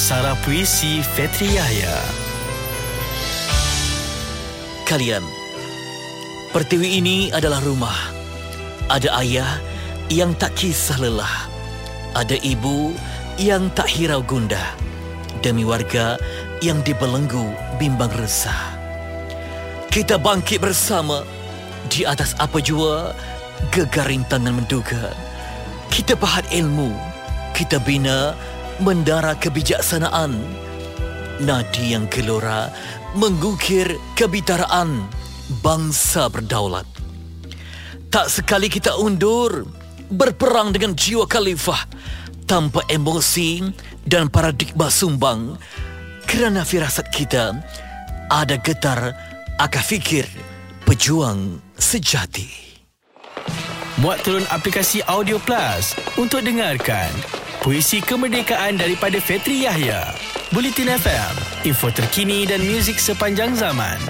Aksara Puisi Fetri Yahya. Kalian, pertiwi ini adalah rumah. Ada ayah yang tak kisah lelah. Ada ibu yang tak hirau gundah. Demi warga yang dibelenggu bimbang resah. Kita bangkit bersama di atas apa jua gegar rintangan menduga. Kita pahat ilmu, kita bina mendara kebijaksanaan. Nadi yang gelora mengukir kebitaraan bangsa berdaulat. Tak sekali kita undur berperang dengan jiwa khalifah tanpa emosi dan paradigma sumbang kerana firasat kita ada getar akal fikir pejuang sejati. Muat turun aplikasi Audio Plus untuk dengarkan puisi kemerdekaan daripada Fetri Yahya. Bulletin FM, info terkini dan muzik sepanjang zaman.